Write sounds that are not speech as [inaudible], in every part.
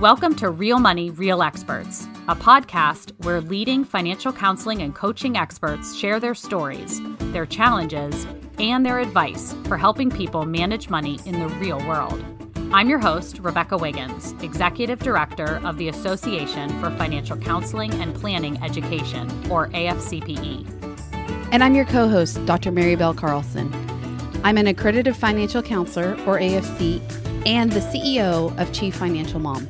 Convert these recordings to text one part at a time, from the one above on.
Welcome to Real Money, Real Experts, a podcast where leading financial counseling and coaching experts share their stories, their challenges, and their advice for helping people manage money in the real world. I'm your host, Rebecca Wiggins, Executive Director of the Association for Financial Counseling and Planning Education, or AFCPE. And I'm your co host, Dr. Mary Bell Carlson. I'm an accredited financial counselor, or AFC, and the CEO of Chief Financial Mom.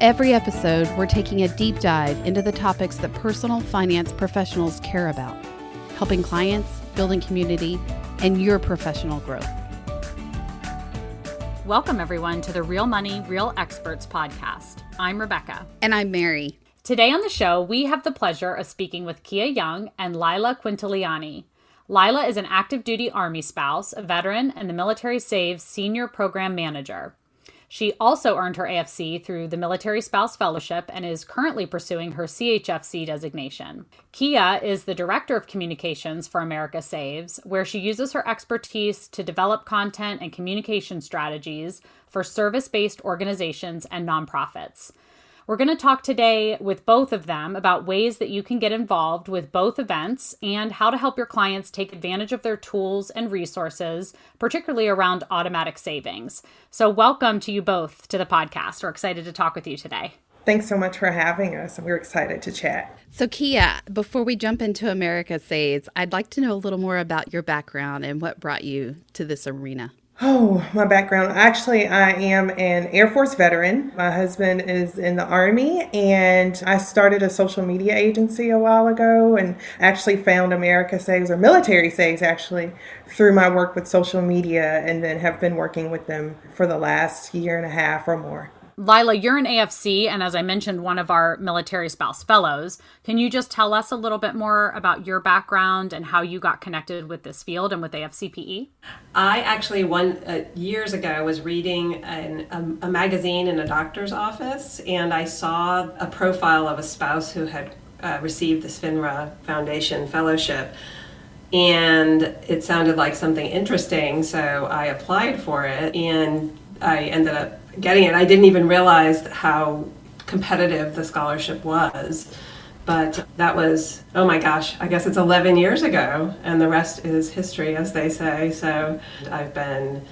Every episode, we're taking a deep dive into the topics that personal finance professionals care about, helping clients, building community, and your professional growth. Welcome, everyone, to the Real Money, Real Experts podcast. I'm Rebecca. And I'm Mary. Today on the show, we have the pleasure of speaking with Kia Young and Lila Quintiliani. Lila is an active duty Army spouse, a veteran, and the Military Saves Senior Program Manager. She also earned her AFC through the Military Spouse Fellowship and is currently pursuing her CHFC designation. Kia is the Director of Communications for America Saves, where she uses her expertise to develop content and communication strategies for service based organizations and nonprofits. We're going to talk today with both of them about ways that you can get involved with both events and how to help your clients take advantage of their tools and resources, particularly around automatic savings. So, welcome to you both to the podcast. We're excited to talk with you today. Thanks so much for having us. And we're excited to chat. So, Kia, before we jump into America Saves, I'd like to know a little more about your background and what brought you to this arena. Oh, my background. Actually, I am an Air Force veteran. My husband is in the Army, and I started a social media agency a while ago and actually found America Saves or Military Saves actually through my work with social media, and then have been working with them for the last year and a half or more. Lila, you're an AFC, and as I mentioned, one of our military spouse fellows. Can you just tell us a little bit more about your background and how you got connected with this field and with AFCPE? I actually, one uh, years ago, was reading an, a, a magazine in a doctor's office, and I saw a profile of a spouse who had uh, received this FINRA Foundation fellowship and it sounded like something interesting so i applied for it and i ended up getting it. I didn't even realize how competitive the scholarship was. But that was, oh my gosh, I guess it's 11 years ago, and the rest is history, as they say. So I've been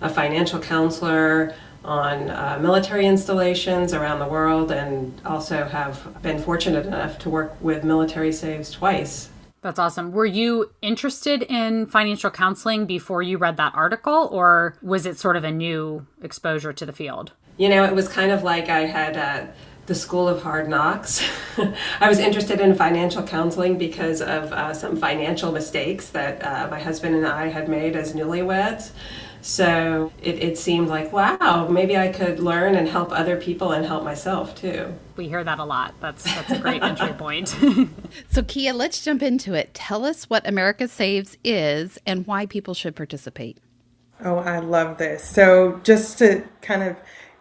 a financial counselor on uh, military installations around the world, and also have been fortunate enough to work with Military Saves twice that's awesome. Were you interested in financial counseling before you read that article, or was it sort of a new exposure to the field? You know, it was kind of like I had uh, the School of Hard Knocks. [laughs] I was interested in financial counseling because of uh, some financial mistakes that uh, my husband and I had made as newlyweds. So it, it seemed like, wow, maybe I could learn and help other people and help myself too. We hear that a lot. That's that's a great [laughs] entry point. [laughs] so Kia, let's jump into it. Tell us what America Saves is and why people should participate. Oh, I love this. So just to kind of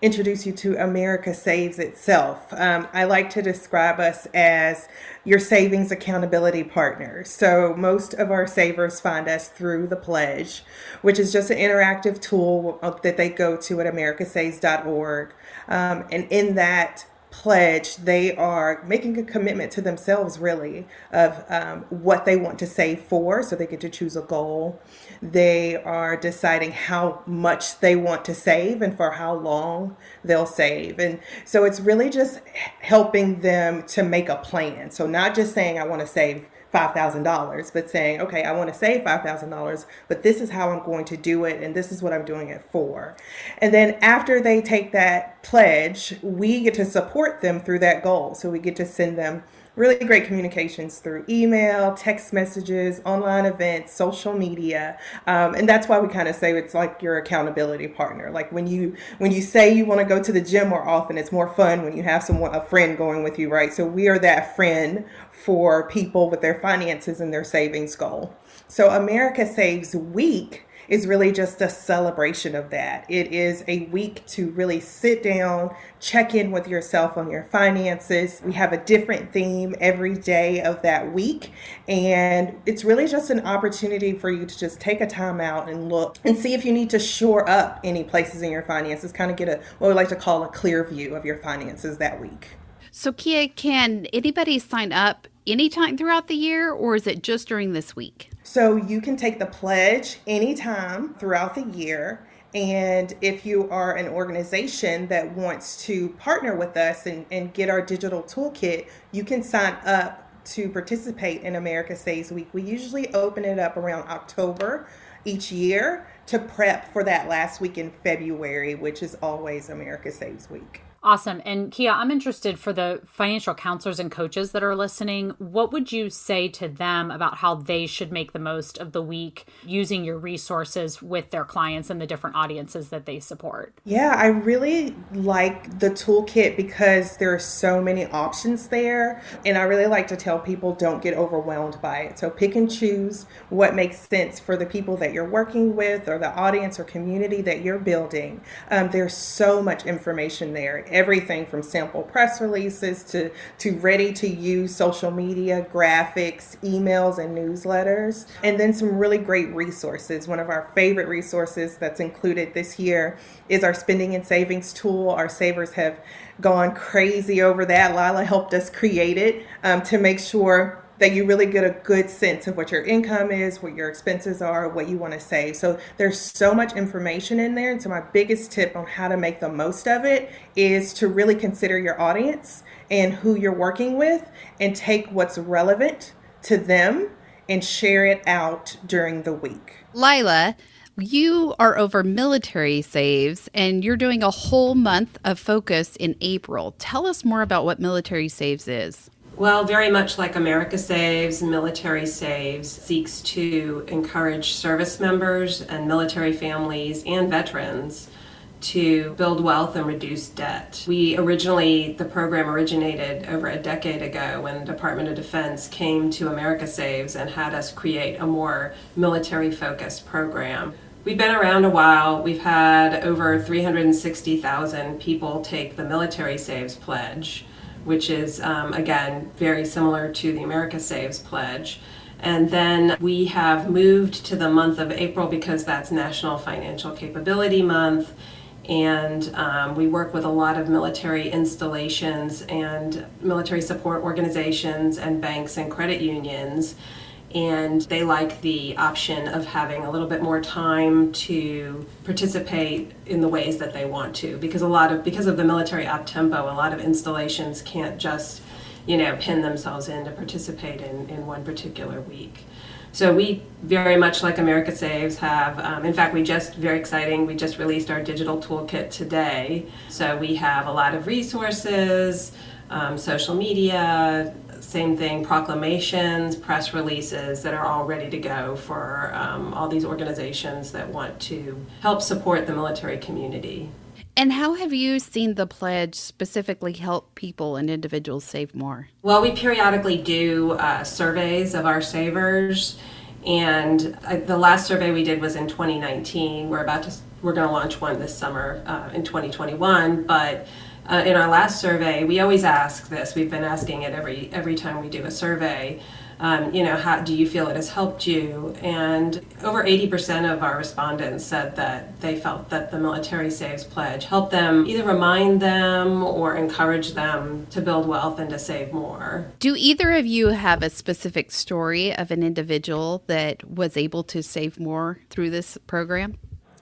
introduce you to America Saves itself. Um, I like to describe us as your savings accountability partner. So, most of our savers find us through the Pledge, which is just an interactive tool that they go to at americasaves.org. Um, and in that, pledge, they are making a commitment to themselves, really, of um, what they want to save for. So they get to choose a goal. They are deciding how much they want to save and for how long they'll save. And so it's really just helping them to make a plan. So, not just saying, I want to save $5,000, but saying, okay, I want to save $5,000, but this is how I'm going to do it, and this is what I'm doing it for. And then after they take that pledge, we get to support them through that goal. So we get to send them really great communications through email, text messages, online events, social media, um, and that's why we kind of say it's like your accountability partner. Like when you when you say you want to go to the gym more often, it's more fun when you have someone a friend going with you, right? So we are that friend for people with their finances and their savings goal. So America Saves Week is really just a celebration of that. It is a week to really sit down, check in with yourself on your finances. We have a different theme every day of that week. And it's really just an opportunity for you to just take a time out and look and see if you need to shore up any places in your finances, kind of get a what we like to call a clear view of your finances that week. So, Kia, can anybody sign up anytime throughout the year or is it just during this week? So, you can take the pledge anytime throughout the year. And if you are an organization that wants to partner with us and, and get our digital toolkit, you can sign up to participate in America Saves Week. We usually open it up around October each year to prep for that last week in February, which is always America Saves Week. Awesome. And Kia, I'm interested for the financial counselors and coaches that are listening. What would you say to them about how they should make the most of the week using your resources with their clients and the different audiences that they support? Yeah, I really like the toolkit because there are so many options there. And I really like to tell people don't get overwhelmed by it. So pick and choose what makes sense for the people that you're working with or the audience or community that you're building. Um, there's so much information there everything from sample press releases to, to ready to use social media, graphics, emails, and newsletters. And then some really great resources. One of our favorite resources that's included this year is our spending and savings tool. Our savers have gone crazy over that. Lila helped us create it um, to make sure that you really get a good sense of what your income is, what your expenses are, what you want to save. So there's so much information in there. And so my biggest tip on how to make the most of it is to really consider your audience and who you're working with and take what's relevant to them and share it out during the week. Lila, you are over military saves and you're doing a whole month of focus in April. Tell us more about what military saves is. Well, very much like America Saves, and Military Saves seeks to encourage service members and military families and veterans to build wealth and reduce debt. We originally, the program originated over a decade ago when the Department of Defense came to America Saves and had us create a more military focused program. We've been around a while. We've had over 360,000 people take the Military Saves Pledge which is, um, again, very similar to the America Saves Pledge. And then we have moved to the month of April because that's National Financial Capability Month. And um, we work with a lot of military installations and military support organizations and banks and credit unions and they like the option of having a little bit more time to participate in the ways that they want to. Because a lot of because of the military op tempo a lot of installations can't just you know pin themselves in to participate in, in one particular week. So we very much like america saves have um, in fact we just very exciting we just released our digital toolkit today. So we have a lot of resources um, social media same thing, proclamations, press releases that are all ready to go for um, all these organizations that want to help support the military community. And how have you seen the pledge specifically help people and individuals save more? Well, we periodically do uh, surveys of our savers, and uh, the last survey we did was in 2019. We're about to we're going to launch one this summer uh, in 2021, but uh, in our last survey, we always ask this. We've been asking it every every time we do a survey. Um, you know, how do you feel it has helped you? And over 80% of our respondents said that they felt that the Military Saves Pledge helped them either remind them or encourage them to build wealth and to save more. Do either of you have a specific story of an individual that was able to save more through this program?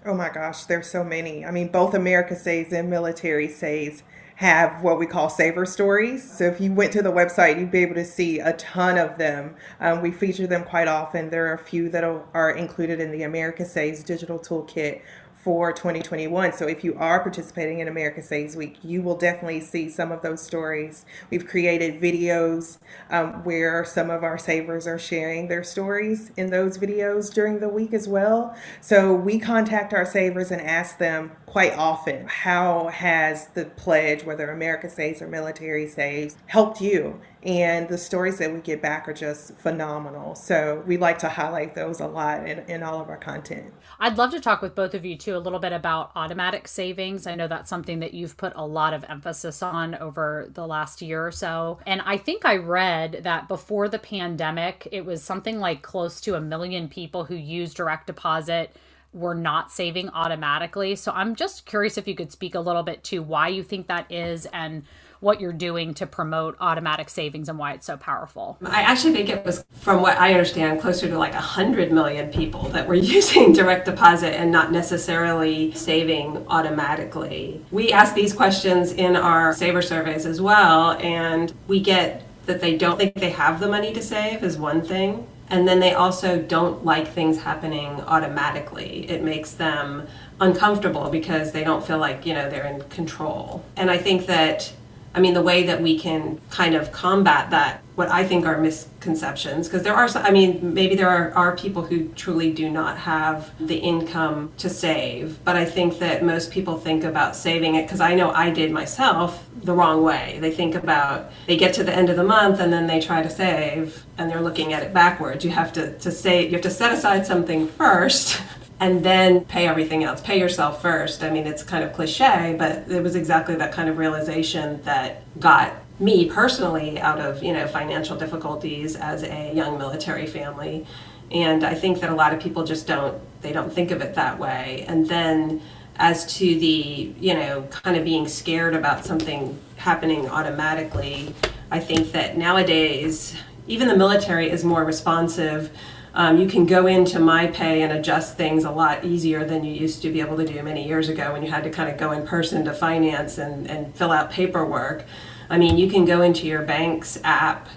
Oh my gosh, there's so many. I mean, both America Saves and Military Saves have what we call saver stories. So if you went to the website, you'd be able to see a ton of them. Um, we feature them quite often. There are a few that are included in the America Saves digital toolkit for 2021. So if you are participating in America Saves Week, you will definitely see some of those stories. We've created videos um, where some of our savers are sharing their stories in those videos during the week as well. So we contact our savers and ask them quite often, how has the pledge, whether America Saves or Military Saves, helped you? And the stories that we get back are just phenomenal. So we like to highlight those a lot in, in all of our content. I'd love to talk with both of you too a little bit about automatic savings. I know that's something that you've put a lot of emphasis on over the last year or so. And I think I read that before the pandemic, it was something like close to a million people who use direct deposit were not saving automatically. So I'm just curious if you could speak a little bit to why you think that is and what you're doing to promote automatic savings and why it's so powerful. I actually think it was, from what I understand, closer to like 100 million people that were [laughs] using direct deposit and not necessarily saving automatically. We ask these questions in our saver surveys as well, and we get that they don't think they have the money to save, is one thing. And then they also don't like things happening automatically. It makes them uncomfortable because they don't feel like, you know, they're in control. And I think that I mean, the way that we can kind of combat that, what I think are misconceptions, because there are, some, I mean, maybe there are, are people who truly do not have the income to save, but I think that most people think about saving it, because I know I did myself the wrong way. They think about, they get to the end of the month and then they try to save, and they're looking at it backwards. You have to, to save, you have to set aside something first. [laughs] and then pay everything else. Pay yourself first. I mean, it's kind of cliche, but it was exactly that kind of realization that got me personally out of, you know, financial difficulties as a young military family. And I think that a lot of people just don't they don't think of it that way. And then as to the, you know, kind of being scared about something happening automatically, I think that nowadays even the military is more responsive um, you can go into myPay and adjust things a lot easier than you used to be able to do many years ago when you had to kind of go in person to finance and, and fill out paperwork. I mean, you can go into your bank's app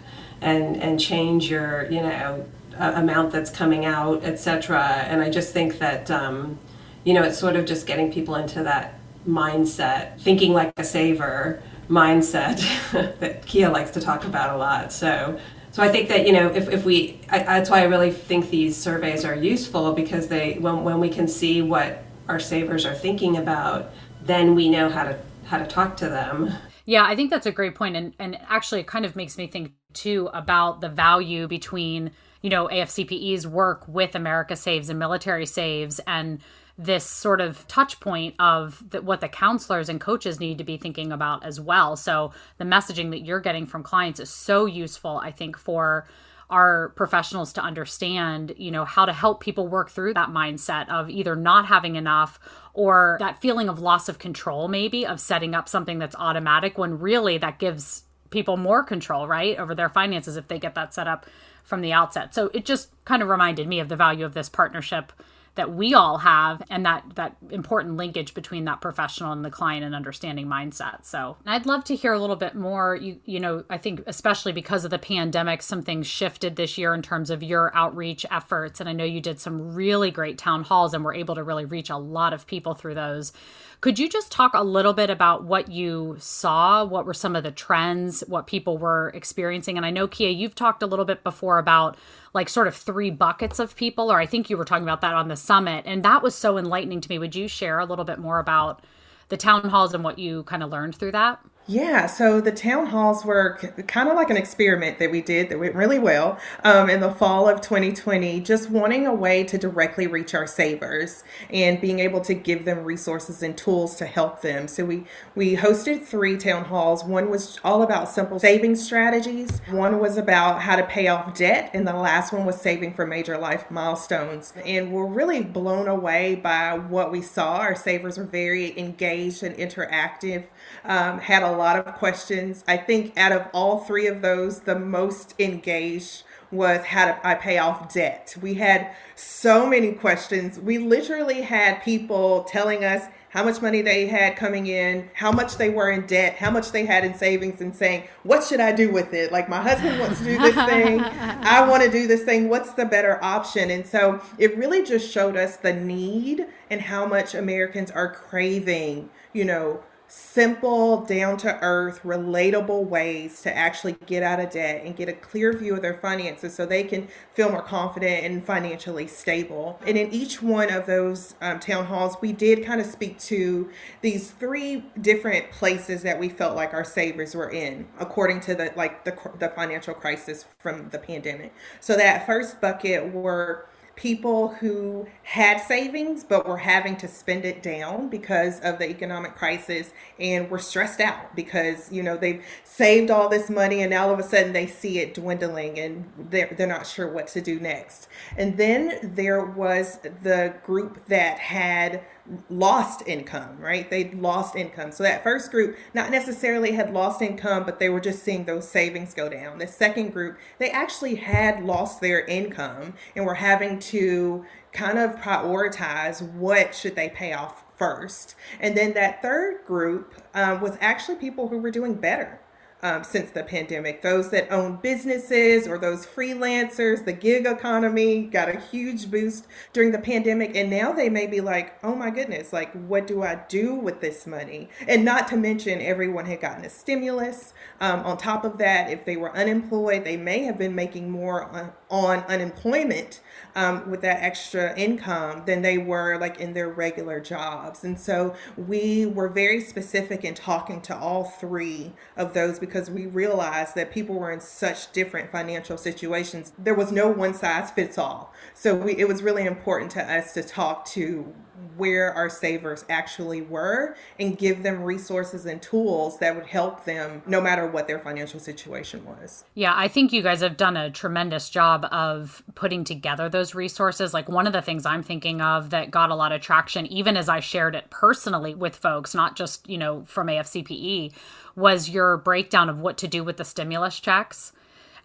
and, and change your, you know, amount that's coming out, etc. And I just think that, um, you know, it's sort of just getting people into that mindset, thinking like a saver mindset [laughs] that Kia likes to talk about a lot. So so I think that you know if, if we I, that's why I really think these surveys are useful because they when when we can see what our savers are thinking about, then we know how to how to talk to them. Yeah, I think that's a great point, and and actually it kind of makes me think too about the value between you know AFCPE's work with America Saves and Military Saves and this sort of touch point of the, what the counselors and coaches need to be thinking about as well. So the messaging that you're getting from clients is so useful, I think, for our professionals to understand, you know, how to help people work through that mindset of either not having enough or that feeling of loss of control, maybe of setting up something that's automatic when really that gives people more control, right, over their finances if they get that set up from the outset. So it just kind of reminded me of the value of this partnership that we all have and that that important linkage between that professional and the client and understanding mindset. So i'd love to hear a little bit more. You you know i think especially because of the pandemic some things shifted this year in terms of your outreach efforts. And i know you did some really great town halls and were able to really reach a lot of people through those could you just talk a little bit about what you saw? What were some of the trends, what people were experiencing? And I know, Kia, you've talked a little bit before about like sort of three buckets of people, or I think you were talking about that on the summit. And that was so enlightening to me. Would you share a little bit more about the town halls and what you kind of learned through that? Yeah, so the town halls were kind of like an experiment that we did that went really well um, in the fall of 2020, just wanting a way to directly reach our savers and being able to give them resources and tools to help them. So we, we hosted three town halls. One was all about simple saving strategies, one was about how to pay off debt, and the last one was saving for major life milestones. And we're really blown away by what we saw. Our savers were very engaged and interactive, um, had a lot of questions. I think out of all three of those, the most engaged was how do I pay off debt. We had so many questions. We literally had people telling us how much money they had coming in, how much they were in debt, how much they had in savings, and saying, What should I do with it? Like, my husband wants to do this thing. [laughs] I want to do this thing. What's the better option? And so it really just showed us the need and how much Americans are craving, you know, simple, down to earth, relatable ways to actually get out of debt and get a clear view of their finances so they can feel more confident and financially stable. And in each one of those um, town halls, we did kind of speak to these three different places that we felt like our savers were in according to the like the, the financial crisis from the pandemic. So that first bucket were people who had savings but were having to spend it down because of the economic crisis and were stressed out because you know they've saved all this money and now all of a sudden they see it dwindling and they're, they're not sure what to do next. And then there was the group that had lost income, right? They lost income. So that first group not necessarily had lost income, but they were just seeing those savings go down. The second group, they actually had lost their income and were having to kind of prioritize what should they pay off first. And then that third group um, was actually people who were doing better um, since the pandemic. Those that own businesses or those freelancers, the gig economy got a huge boost during the pandemic. And now they may be like, oh my goodness, like, what do I do with this money? And not to mention, everyone had gotten a stimulus. Um, on top of that, if they were unemployed, they may have been making more on, on unemployment um, with that extra income than they were like in their regular jobs. And so we were very specific in talking to all three of those because we realized that people were in such different financial situations. There was no one size fits all. So we, it was really important to us to talk to where our savers actually were and give them resources and tools that would help them no matter what their financial situation was. Yeah, I think you guys have done a tremendous job of putting together those resources. Like one of the things I'm thinking of that got a lot of traction, even as I shared it personally with folks, not just, you know, from AFCPE, was your breakdown of what to do with the stimulus checks.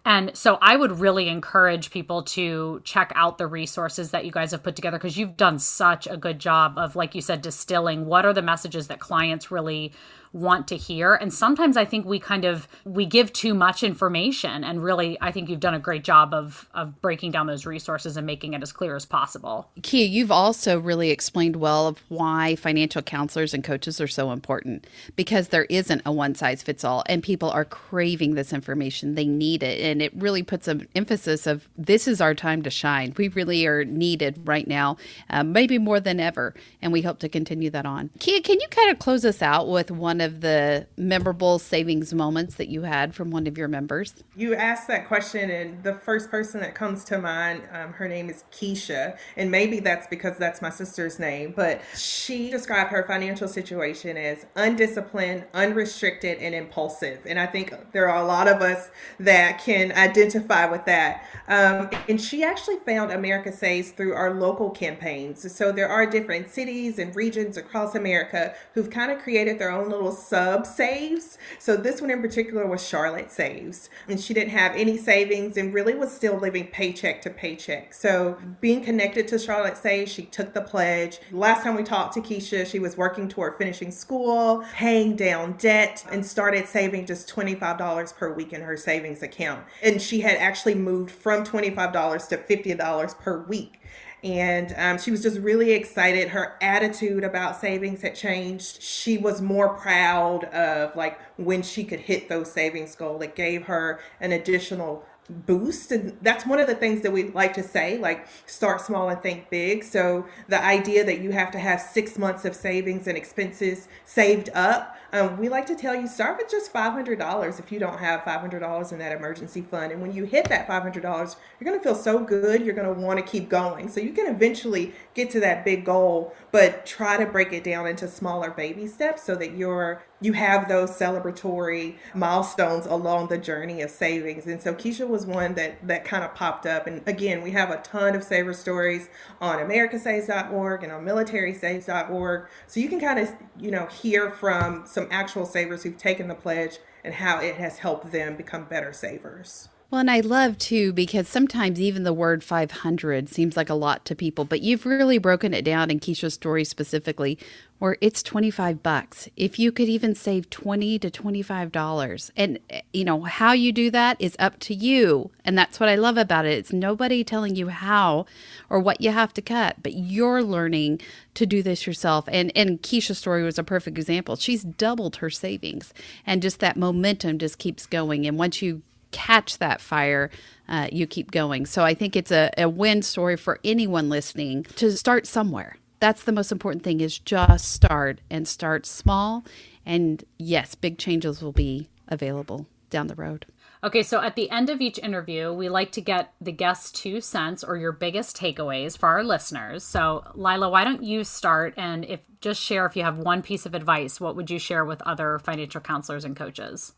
And so I would really encourage people to check out the resources that you guys have put together because you've done such a good job of, like you said, distilling what are the messages that clients really want to hear. And sometimes i think we kind of we give too much information. And really i think you've done a great job of of breaking down those resources and making it as clear as possible. Kia you've also really explained well of why financial counselors and coaches are so important because there isn't a one size fits all and people are craving this information. They need it. And it really puts an emphasis of this is our time to shine. We really are needed right now uh, maybe more than ever and we hope to continue that on. Kia can you kind of close us out with one of the memorable savings moments that you had from one of your members? You asked that question, and the first person that comes to mind, um, her name is Keisha, and maybe that's because that's my sister's name, but she described her financial situation as undisciplined, unrestricted, and impulsive. And I think there are a lot of us that can identify with that. Um, and she actually found America Saves through our local campaigns. So there are different cities and regions across America who've kind of created their own little sub saves. So this one in particular was Charlotte Saves. And she didn't have any savings and really was still living paycheck to paycheck. So being connected to Charlotte Saves, she took the pledge. Last time we talked to Keisha, she was working toward finishing school, paying down debt, and started saving just $25 per week in her savings account. And she had actually moved from $25 to $50 per week and um, she was just really excited. Her attitude about savings had changed. She was more proud of like when she could hit those savings goal It gave her an additional boost and that's one of the things that we like to say like start small and think big so the idea that you have to have six months of savings and expenses saved up um, we like to tell you start with just $500 if you don't have $500 in that emergency fund. And when you hit that $500, you're going to feel so good, you're going to want to keep going. So you can eventually get to that big goal, but try to break it down into smaller baby steps so that you're you have those celebratory milestones along the journey of savings. And so Keisha was one that that kind of popped up. And again, we have a ton of saver stories on americasaves.org and on militarysaves.org. So you can kind of, you know, hear from some actual savers who've taken the pledge and how it has helped them become better savers. Well, and I love too because sometimes even the word 500 seems like a lot to people, but you've really broken it down in Keisha's story specifically where it's 25 bucks. If you could even save 20 to 25 dollars. And eh, you know, how you do that is up to you. And that's what I love about it. It's nobody telling you how or what you have to cut, but you're learning to do this yourself. And and Keisha's story was a perfect example. She's doubled her savings and just that momentum just keeps going. And once you catch that fire, uh, you keep going. So I think it's a, a win story for anyone listening to start somewhere. That's the most important thing is just start and start small. And yes, big changes will be available down the road. Okay, so at the end of each interview, we like to get the guest's two cents or your biggest takeaways for our listeners. So, Lila, why don't you start and if just share if you have one piece of advice, what would you share with other financial counselors and coaches?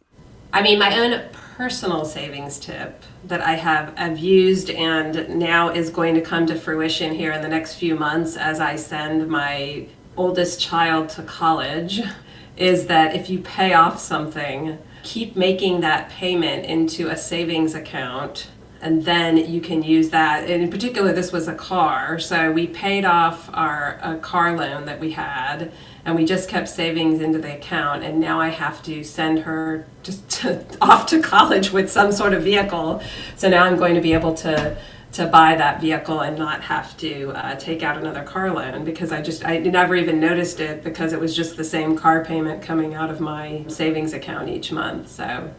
I mean, my own personal savings tip that I have used and now is going to come to fruition here in the next few months as I send my oldest child to college is that if you pay off something, keep making that payment into a savings account and then you can use that. And in particular, this was a car. So we paid off our car loan that we had, and we just kept savings into the account. And now I have to send her just [laughs] to, off to college with some sort of vehicle. So now I'm going to be able to to buy that vehicle and not have to uh, take out another car loan because I just I never even noticed it because it was just the same car payment coming out of my savings account each month. So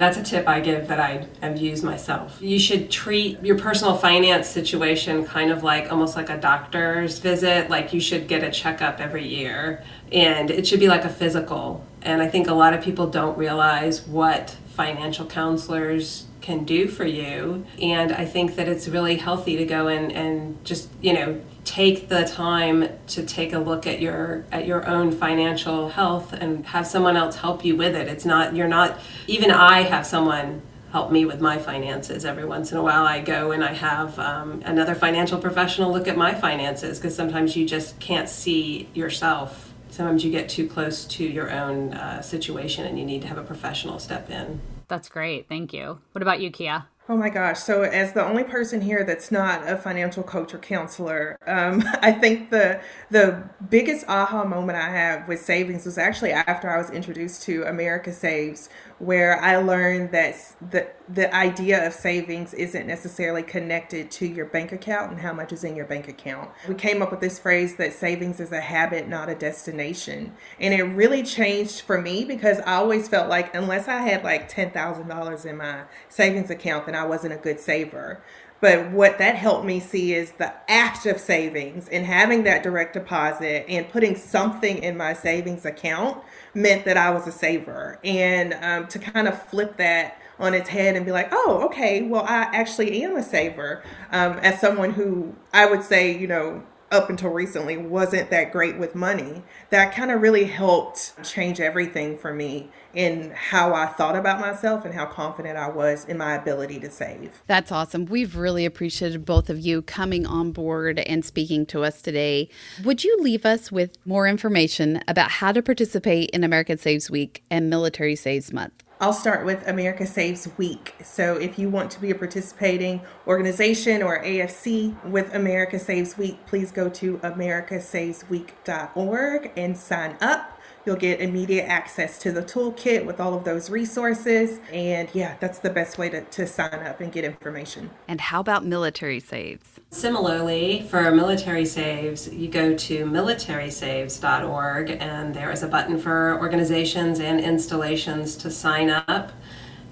that's a tip I give that I have used myself. You should treat your personal finance situation kind of like almost like a doctor's visit. Like you should get a checkup every year, and it should be like a physical. And I think a lot of people don't realize what financial counselors can do for you. And I think that it's really healthy to go in and just, you know, take the time to take a look at your at your own financial health and have someone else help you with it. It's not you're not even I have someone help me with my finances every once in a while. I go and I have um, another financial professional look at my finances because sometimes you just can't see yourself. Sometimes you get too close to your own uh, situation and you need to have a professional step in. That's great. Thank you. What about you, Kia? Oh my gosh. So, as the only person here that's not a financial coach or counselor, um, [laughs] I think the the biggest aha moment I have with savings was actually after I was introduced to America Saves, where I learned that the the idea of savings isn't necessarily connected to your bank account and how much is in your bank account. We came up with this phrase that savings is a habit, not a destination. And it really changed for me because I always felt like unless I had like $10,000 in my savings account, then I wasn't a good saver. But what that helped me see is the act of savings and having that direct deposit and putting something in my savings account meant that I was a saver. And um, to kind of flip that on its head and be like, oh, okay, well, I actually am a saver. Um, as someone who I would say, you know, up until recently wasn't that great with money, that kind of really helped change everything for me in how I thought about myself and how confident I was in my ability to save. That's awesome. We've really appreciated both of you coming on board and speaking to us today. Would you leave us with more information about how to participate in American Saves Week and Military Saves Month? I'll start with America Saves Week. So, if you want to be a participating organization or AFC with America Saves Week, please go to americasavesweek.org and sign up. You'll get immediate access to the toolkit with all of those resources. And yeah, that's the best way to, to sign up and get information. And how about military saves? Similarly, for military saves, you go to militarysaves.org and there is a button for organizations and installations to sign up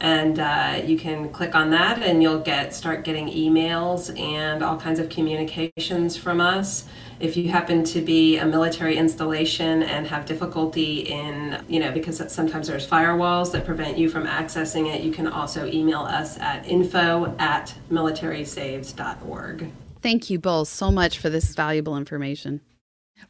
and uh, you can click on that and you'll get start getting emails and all kinds of communications from us if you happen to be a military installation and have difficulty in you know because sometimes there's firewalls that prevent you from accessing it you can also email us at info at militarysaves.org thank you both so much for this valuable information.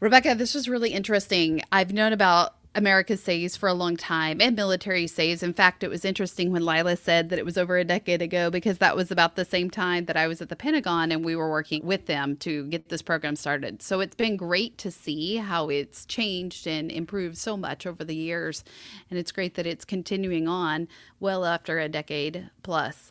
Rebecca this was really interesting. I've known about America Saves for a long time and military saves. In fact, it was interesting when Lila said that it was over a decade ago because that was about the same time that I was at the Pentagon and we were working with them to get this program started. So it's been great to see how it's changed and improved so much over the years. And it's great that it's continuing on well after a decade plus.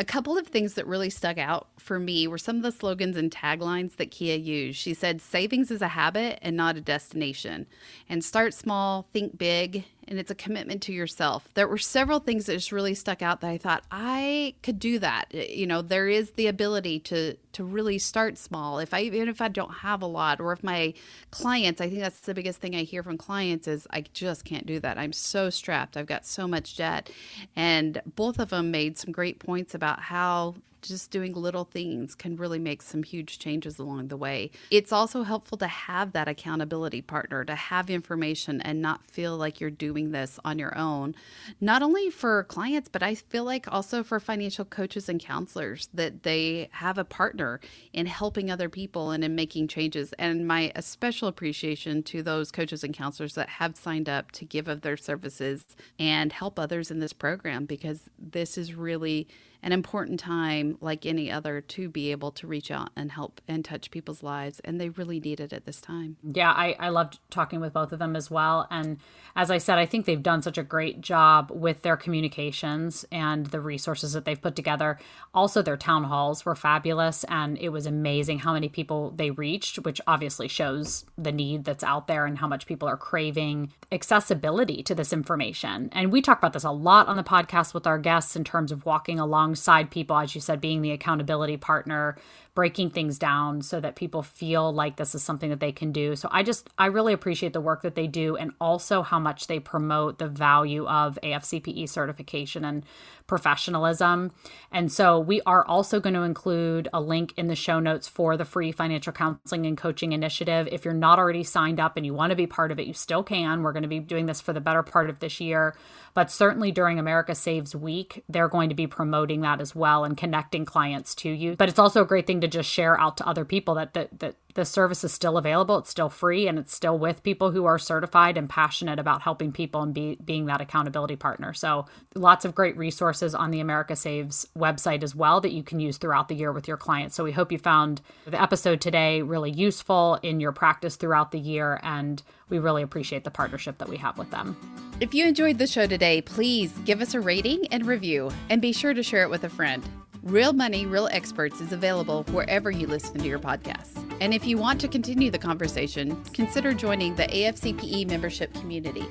A couple of things that really stuck out for me were some of the slogans and taglines that Kia used. She said, Savings is a habit and not a destination. And start small, think big, and it's a commitment to yourself. There were several things that just really stuck out that I thought I could do that. You know, there is the ability to to really start small. If I even if I don't have a lot or if my clients, I think that's the biggest thing I hear from clients is I just can't do that. I'm so strapped. I've got so much debt. And both of them made some great points about how just doing little things can really make some huge changes along the way. It's also helpful to have that accountability partner, to have information and not feel like you're doing this on your own, not only for clients, but I feel like also for financial coaches and counselors that they have a partner in helping other people and in making changes. And my special appreciation to those coaches and counselors that have signed up to give of their services and help others in this program because this is really an important time, like any other, to be able to reach out and help and touch people's lives. And they really need it at this time. Yeah, I, I loved talking with both of them as well. And as I said, I think they've done such a great job with their communications and the resources that they've put together. Also, their town halls were fabulous. And it was amazing how many people they reached, which obviously shows the need that's out there and how much people are craving accessibility to this information. And we talk about this a lot on the podcast with our guests in terms of walking along alongside people, as you said, being the accountability partner, breaking things down so that people feel like this is something that they can do. So I just, I really appreciate the work that they do and also how much they promote the value of AFCPE certification and professionalism. And so we are also going to include a link in the show notes for the free financial counseling and coaching initiative. If you're not already signed up and you want to be part of it, you still can. We're going to be doing this for the better part of this year. But certainly during America Saves Week, they're going to be promoting that as well and connecting clients to you. But it's also a great thing to just share out to other people that that, that the service is still available. It's still free and it's still with people who are certified and passionate about helping people and be, being that accountability partner. So, lots of great resources on the America Saves website as well that you can use throughout the year with your clients. So, we hope you found the episode today really useful in your practice throughout the year. And we really appreciate the partnership that we have with them. If you enjoyed the show today, please give us a rating and review and be sure to share it with a friend. Real Money, Real Experts is available wherever you listen to your podcasts. And if you want to continue the conversation, consider joining the AFCPE membership community.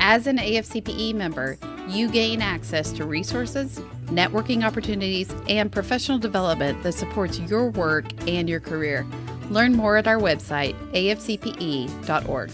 As an AFCPE member, you gain access to resources, networking opportunities, and professional development that supports your work and your career. Learn more at our website, afcpe.org.